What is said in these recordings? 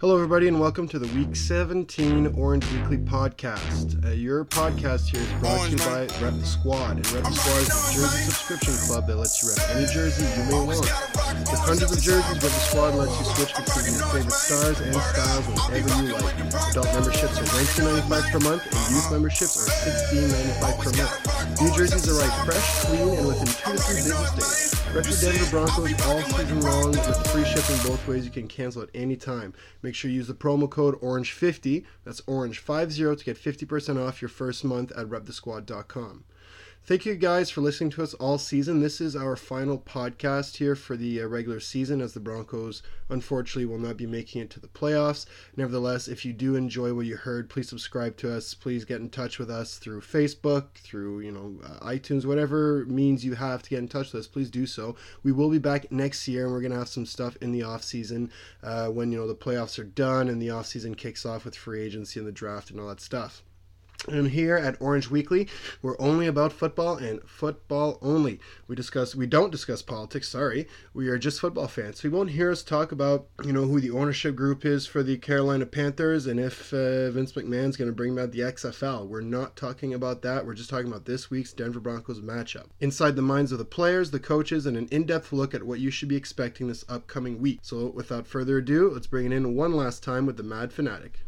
Hello, everybody, and welcome to the Week 17 Orange Weekly Podcast. Uh, your podcast here is brought to you by Rep the Squad. And Rep the Squad is a jersey subscription club that lets you rep any jersey you may want. With hundreds of jerseys, Rep the Squad lets you switch between your favorite stars and styles whenever you like. Adult memberships are $19.95 per month, and youth memberships are $16.95 per month. New jerseys arrive fresh, clean, and within two to three business days. Denver Broncos all season long with free shipping both ways. You can cancel at any time. Make sure you use the promo code ORANGE50, that's ORANGE50 to get 50% off your first month at repthesquad.com. Thank you guys for listening to us all season. This is our final podcast here for the uh, regular season as the Broncos unfortunately will not be making it to the playoffs. Nevertheless, if you do enjoy what you heard, please subscribe to us. Please get in touch with us through Facebook, through, you know, uh, iTunes, whatever means you have to get in touch with us, please do so. We will be back next year and we're going to have some stuff in the off season uh, when, you know, the playoffs are done and the off season kicks off with free agency and the draft and all that stuff. And here at Orange Weekly, we're only about football and football only. We discuss we don't discuss politics, sorry. We are just football fans. So you won't hear us talk about, you know, who the ownership group is for the Carolina Panthers and if uh, Vince McMahon's going to bring back the XFL. We're not talking about that. We're just talking about this week's Denver Broncos matchup. Inside the minds of the players, the coaches, and an in-depth look at what you should be expecting this upcoming week. So without further ado, let's bring it in one last time with the Mad Fanatic.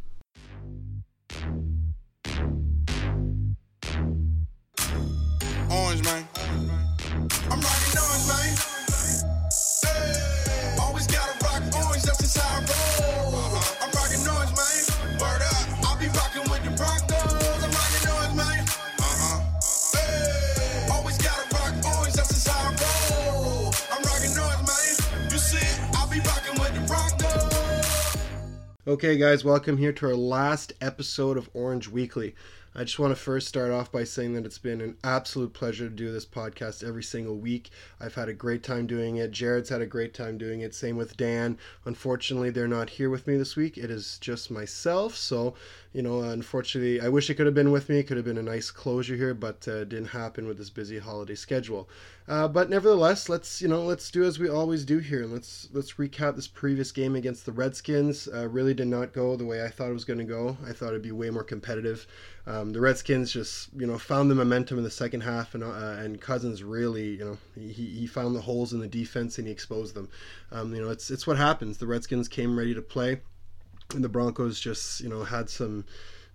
Okay, guys, welcome here to our last episode of Orange Weekly. I just want to first start off by saying that it's been an absolute pleasure to do this podcast every single week. I've had a great time doing it. Jared's had a great time doing it. Same with Dan. Unfortunately, they're not here with me this week. It is just myself. So, you know, unfortunately, I wish it could have been with me. It could have been a nice closure here, but uh, didn't happen with this busy holiday schedule. Uh, but nevertheless, let's you know let's do as we always do here, let's let's recap this previous game against the Redskins. Uh, really did not go the way I thought it was going to go. I thought it'd be way more competitive. Um, the Redskins just you know found the momentum in the second half, and uh, and Cousins really you know he, he found the holes in the defense and he exposed them. Um, you know it's it's what happens. The Redskins came ready to play, and the Broncos just you know had some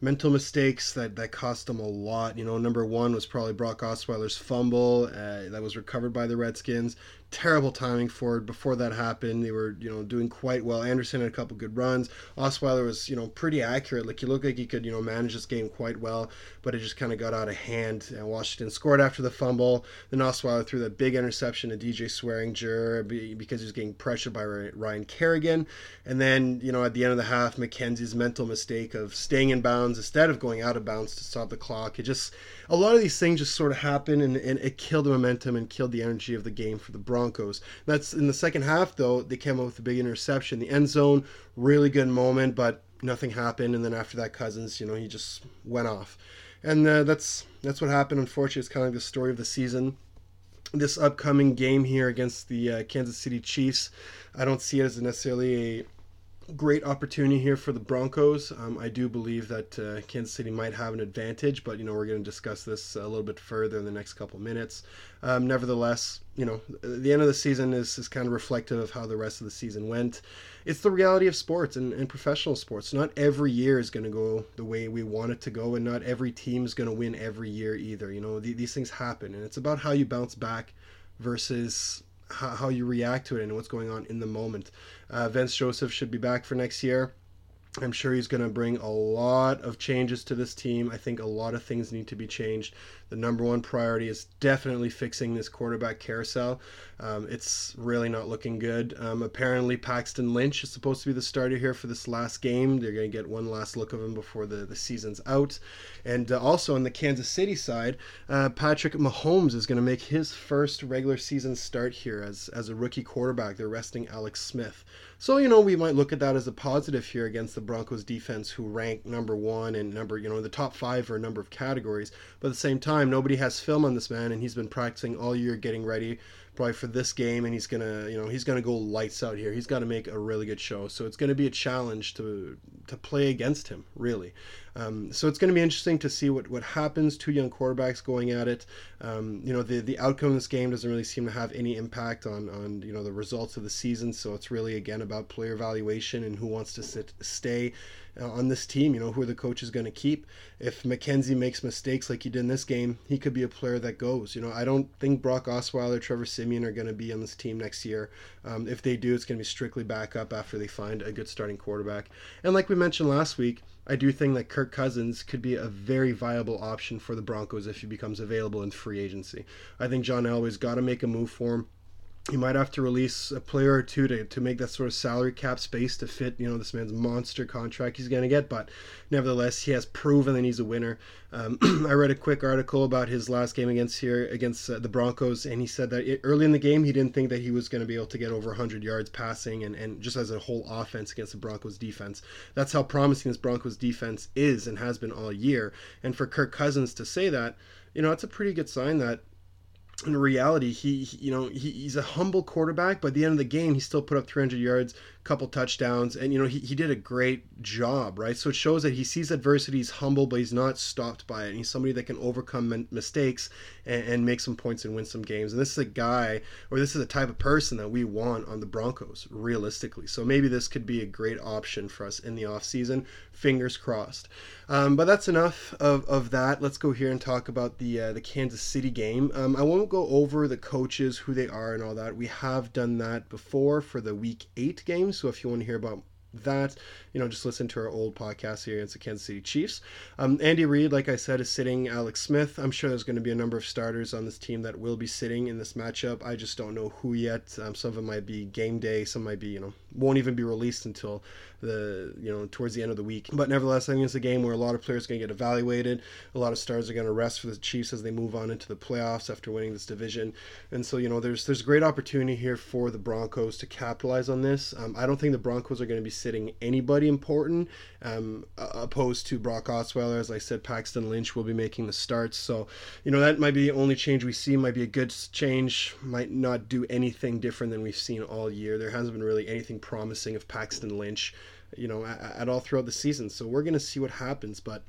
mental mistakes that, that cost them a lot. You know, number one was probably Brock Osweiler's fumble uh, that was recovered by the Redskins. Terrible timing for it. Before that happened, they were you know doing quite well. Anderson had a couple good runs. Osweiler was you know pretty accurate. Like he looked like he could you know manage this game quite well, but it just kind of got out of hand. And Washington scored after the fumble. Then Osweiler threw that big interception to DJ Swearinger because he was getting pressured by Ryan Kerrigan. And then you know at the end of the half, McKenzie's mental mistake of staying in bounds instead of going out of bounds to stop the clock. It just a lot of these things just sort of happen and, and it killed the momentum and killed the energy of the game for the Broncos. That's in the second half though, they came up with a big interception. The end zone, really good moment, but nothing happened. And then after that, Cousins, you know, he just went off. And uh, that's that's what happened. Unfortunately, it's kind of like the story of the season. This upcoming game here against the uh, Kansas City Chiefs, I don't see it as necessarily a great opportunity here for the Broncos. Um, I do believe that uh, Kansas City might have an advantage, but you know we're going to discuss this a little bit further in the next couple minutes. Um, nevertheless, you know the end of the season is, is kind of reflective of how the rest of the season went. It's the reality of sports and, and professional sports. Not every year is going to go the way we want it to go, and not every team is going to win every year either. You know the, these things happen, and it's about how you bounce back versus how, how you react to it and what's going on in the moment. Uh, Vance Joseph should be back for next year. I'm sure he's going to bring a lot of changes to this team. I think a lot of things need to be changed. The number one priority is definitely fixing this quarterback carousel. Um, it's really not looking good. Um, apparently, Paxton Lynch is supposed to be the starter here for this last game. They're going to get one last look of him before the, the season's out. And uh, also on the Kansas City side, uh, Patrick Mahomes is going to make his first regular season start here as, as a rookie quarterback. They're resting Alex Smith. So, you know, we might look at that as a positive here against the Broncos defense, who rank number one and number, you know, the top five for a number of categories. But at the same time, nobody has film on this man, and he's been practicing all year getting ready probably for this game and he's gonna you know he's gonna go lights out here he's got to make a really good show so it's to be a challenge to to play against him really um, so it's going to be interesting to see what what happens two young quarterbacks going at it um, you know the the outcome of this game doesn't really seem to have any impact on on you know the results of the season so it's really again about player evaluation and who wants to sit stay uh, on this team. You know, who the coaches going to keep? If McKenzie makes mistakes like he did in this game, he could be a player that goes. You know, I don't think Brock Osweiler, Trevor Siemian are going to be on this team next year. Um, if they do, it's going to be strictly backup after they find a good starting quarterback. And like we mentioned last week, I do think that Kirk Cousins could be a very viable option for the Broncos if he becomes available in free agency. I think John Elway's got to make a move for him you might have to release a player or two to, to make that sort of salary cap space to fit you know this man's monster contract he's going to get but nevertheless he has proven that he's a winner. Um, i read a quick article about his last game against here against uh, the broncos and he said that it, early in the game he didn't think that he was going to be able to get over 100 yards passing and, and just as a whole offense against the broncos defense. That's how promising this broncos defense is and has been all year. And for kirk cousins to say that you know it's a pretty good sign that in reality, he, he you know he, he's a humble quarterback, but at the end of the game, he still put up 300 yards, couple touchdowns, and you know he, he did a great job, right? So it shows that he sees adversity, he's humble, but he's not stopped by it. And he's somebody that can overcome mistakes and, and make some points and win some games. And this is a guy, or this is a type of person that we want on the Broncos, realistically. So maybe this could be a great option for us in the offseason. Fingers crossed. Um, but that's enough of, of that. Let's go here and talk about the uh, the Kansas City game. Um, I won't go over the coaches, who they are, and all that. We have done that before for the Week Eight game. So if you want to hear about that, you know, just listen to our old podcast here against the Kansas City Chiefs. Um, Andy Reid, like I said, is sitting Alex Smith. I'm sure there's going to be a number of starters on this team that will be sitting in this matchup. I just don't know who yet. Um, some of them might be game day. Some might be, you know, won't even be released until the you know towards the end of the week. But nevertheless, I think it's a game where a lot of players are going to get evaluated. A lot of stars are going to rest for the Chiefs as they move on into the playoffs after winning this division. And so you know there's there's a great opportunity here for the Broncos to capitalize on this. Um, I don't think the Broncos are going to be sitting anybody important, um, opposed to Brock Osweiler. As I said, Paxton Lynch will be making the starts. So you know that might be the only change we see. Might be a good change. Might not do anything different than we've seen all year. There hasn't been really anything promising of Paxton Lynch you know, at, at all throughout the season. So we're going to see what happens, but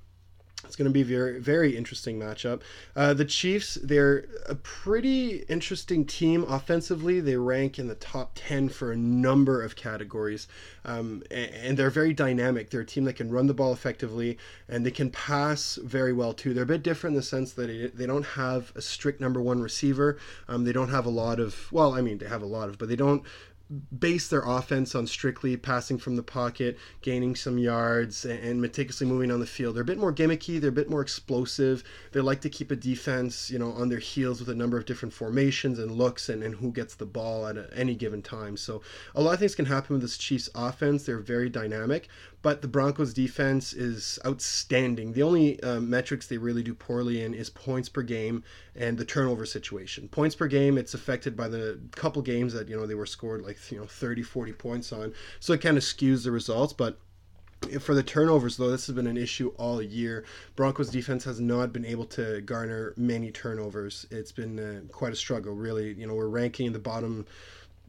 it's going to be very, very interesting matchup. Uh, the Chiefs, they're a pretty interesting team offensively. They rank in the top 10 for a number of categories, um, and, and, they're very dynamic. They're a team that can run the ball effectively, and they can pass very well too. They're a bit different in the sense that they don't have a strict number one receiver. Um, they don't have a lot of, well, I mean, they have a lot of, but they don't base their offense on strictly passing from the pocket, gaining some yards, and, meticulously moving on the field. They're a bit more gimmicky. They're a bit more explosive. They like to keep a defense, you know, on their heels with a number of different formations and looks, and, and who gets the ball at any given time. So a lot of things can happen with this Chiefs offense. They're very dynamic, but the Broncos defense is outstanding. The only uh, metrics they really do poorly in is points per game and the turnover situation. Points per game, it's affected by the couple games that, you know, they were scored like, you know, 30, 40 points on. So it kind of skews the results, but for the turnovers, though, this has been an issue all year. Broncos defense has not been able to garner many turnovers. It's been uh, quite a struggle, really. You know, we're ranking in the bottom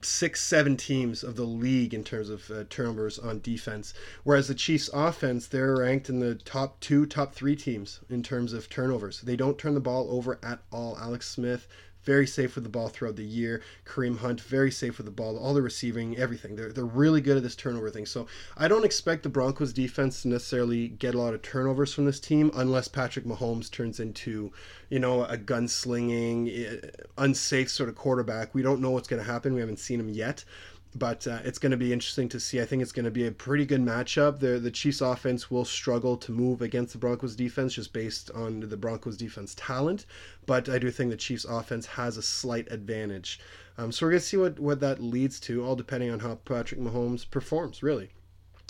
six, seven teams of the league in terms of uh, turnovers on defense. Whereas the Chiefs' offense, they're ranked in the top two, top three teams in terms of turnovers. They don't turn the ball over at all. Alex Smith, very safe with the ball throughout the year. Kareem Hunt, very safe with the ball, all the receiving, everything. They're, they're really good at this turnover thing. So I don't expect the Broncos defense to necessarily get a lot of turnovers from this team unless Patrick Mahomes turns into, you know, a gunslinging, eh, unsafe sort of quarterback. We don't know what's going to happen. We haven't seen him yet. But uh, it's going to be interesting to see. I think it's going to be a pretty good matchup. The the Chiefs offense will struggle to move against the Broncos defense just based on the Broncos defense talent, but I do think the Chiefs offense has a slight advantage. Um, so we're going to see what what that leads to, all depending on how Patrick Mahomes performs. Really.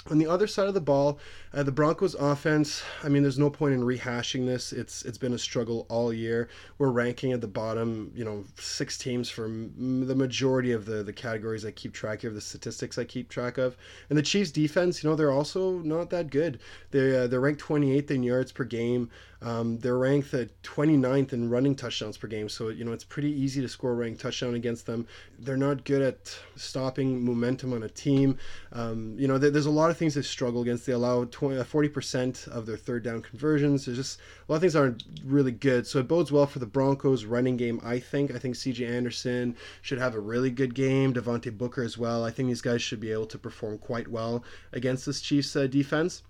On the other side of the ball, uh, the Broncos offense, I mean, there's no point in rehashing this. It's it's been a struggle all year. We're ranking at the bottom, you know, six teams for m- the majority of the, the categories I keep track of, the statistics I keep track of. And the Chiefs defense, you know, they're also not that good. They, uh, they're ranked 28th in yards per game. Um, they're ranked at 29th in running touchdowns per game, so you know it's pretty easy to score a running touchdown against them. They're not good at stopping momentum on a team. Um, you know, there's a lot of things they struggle against. They allow 20, 40% of their third down conversions. There's just a lot of things aren't really good. So it bodes well for the Broncos running game. I think. I think C.J. Anderson should have a really good game. Devontae Booker as well. I think these guys should be able to perform quite well against this Chiefs uh, defense.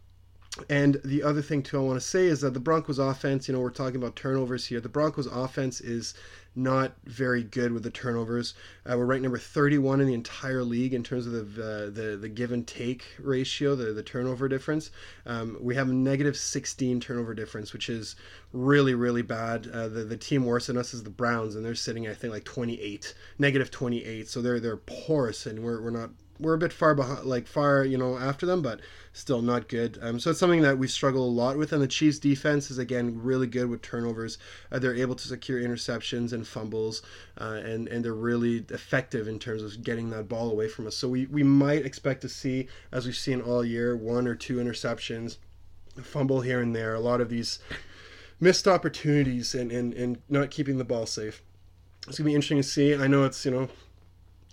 And the other thing too I want to say is that the Broncos offense, you know, we're talking about turnovers here. The Broncos offense is not very good with the turnovers. Uh, we're ranked number 31 in the entire league in terms of the uh, the, the give and take ratio, the, the turnover difference. Um, we have a negative 16 turnover difference, which is really really bad. Uh, the the team worse than us is the Browns, and they're sitting I think like 28, negative 28. So they're they're porous, and we're we're not we're a bit far behind, like far, you know, after them, but still not good. Um, so it's something that we struggle a lot with. And the Chiefs' defense is again really good with turnovers. Uh, they're able to secure interceptions and fumbles, uh, and and they're really effective in terms of getting that ball away from us. So we we might expect to see, as we've seen all year, one or two interceptions, a fumble here and there. A lot of these missed opportunities and and and not keeping the ball safe. It's gonna be interesting to see. I know it's you know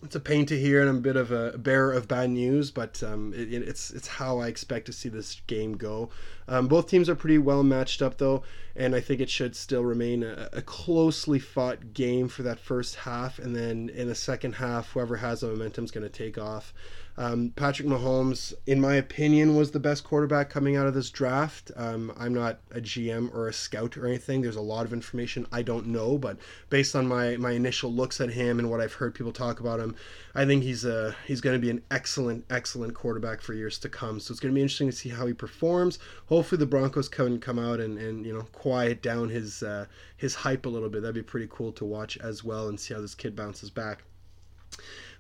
it's a pain to hear, and I'm a bit of a bearer of bad news, but um, it, it's it's how I expect to see this game go. Um, both teams are pretty well matched up, though, and I think it should still remain a, a, closely fought game for that first half, and then in the second half, whoever has the momentum is going to take off. Um, Patrick Mahomes, in my opinion, was the best quarterback coming out of this draft. Um, I'm not a GM or a scout or anything. There's a lot of information I don't know, but based on my, my initial looks at him and what I've heard people talk about him, I think he's a he's going to be an excellent excellent quarterback for years to come. So it's going to be interesting to see how he performs. Hopefully the Broncos can come out and, and you know quiet down his uh, his hype a little bit. That'd be pretty cool to watch as well and see how this kid bounces back.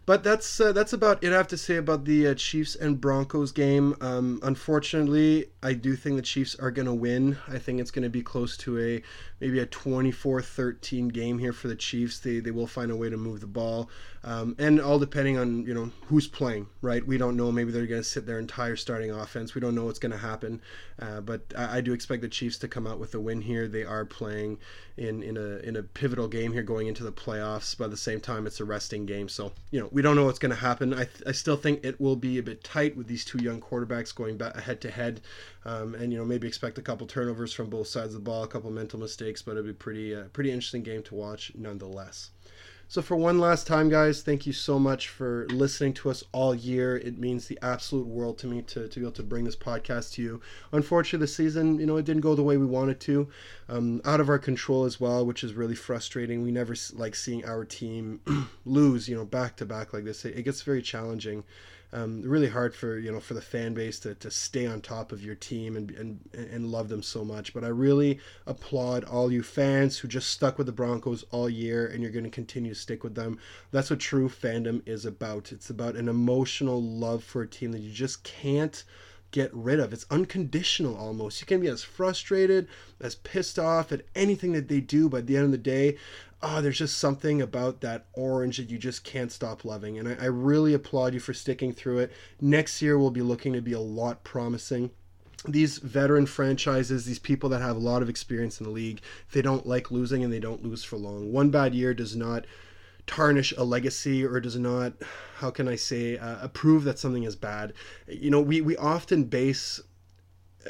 But that's uh, that's about it I have to say about the uh, Chiefs and Broncos game. Um, unfortunately, I do think the Chiefs are going to win. I think it's going to be close to a maybe a 24-13 game here for the Chiefs. They they will find a way to move the ball, um, and all depending on you know who's playing. Right, we don't know. Maybe they're going to sit their entire starting offense. We don't know what's going to happen. Uh, but I, I, do expect the Chiefs to come out with a win here. They are playing in in a in a pivotal game here going into the playoffs. At the same time, it's a resting game, so you know we don't know what's going to happen. I, th- I still think it will be a bit tight with these two young quarterbacks going head to head, um, and you know maybe expect a couple turnovers from both sides of the ball, a couple mental mistakes, but it'll be pretty uh, pretty interesting game to watch nonetheless. So, for one last time, guys, thank you so much for listening to us all year. It means the absolute world to me to, to be able to bring this podcast to you. Unfortunately, the season, you know, it didn't go the way we wanted to. Um, out of our control as well, which is really frustrating. We never like seeing our team lose, you know, back to back like this. It, it gets very challenging um, really hard for you know for the fan base to, to stay on top of your team and, and and love them so much. But I really applaud all you fans who just stuck with the Broncos all year and you're going to continue to stick with them. That's what true fandom is about. It's about an emotional love for a team that you just can't get rid of. It's unconditional almost. You can be as frustrated, as pissed off at anything that they do, but at the end of the day, oh, there's just something about that orange that you just can't stop loving. And I, I really applaud you for sticking through it. Next year will be looking to be a lot promising these veteran franchises, these people that have a lot of experience in the league, they don't like losing and they don't lose for long. One bad year does not tarnish a legacy or does not, how can I say, uh, prove that something is bad. You know, we, we often base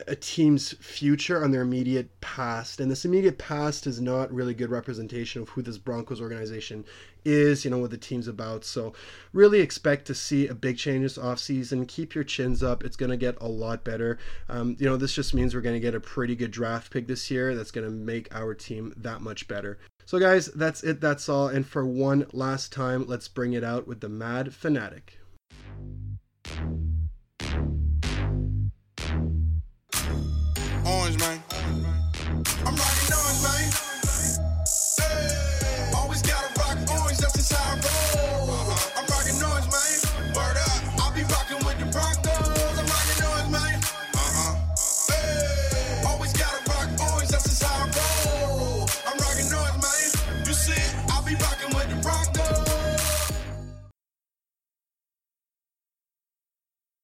a team's future on their immediate past. And this immediate past is not really good representation of who this broncos organization is you know what the team's about. So really expect to see a big change this offseason. Keep your chins up. It's going to get a lot better. Um, you know this just means we're going to get a pretty good draft pick this year that's going to make our team that much better. So guys that's it that's all. And for one last time let's bring it out with the mad fanatic man.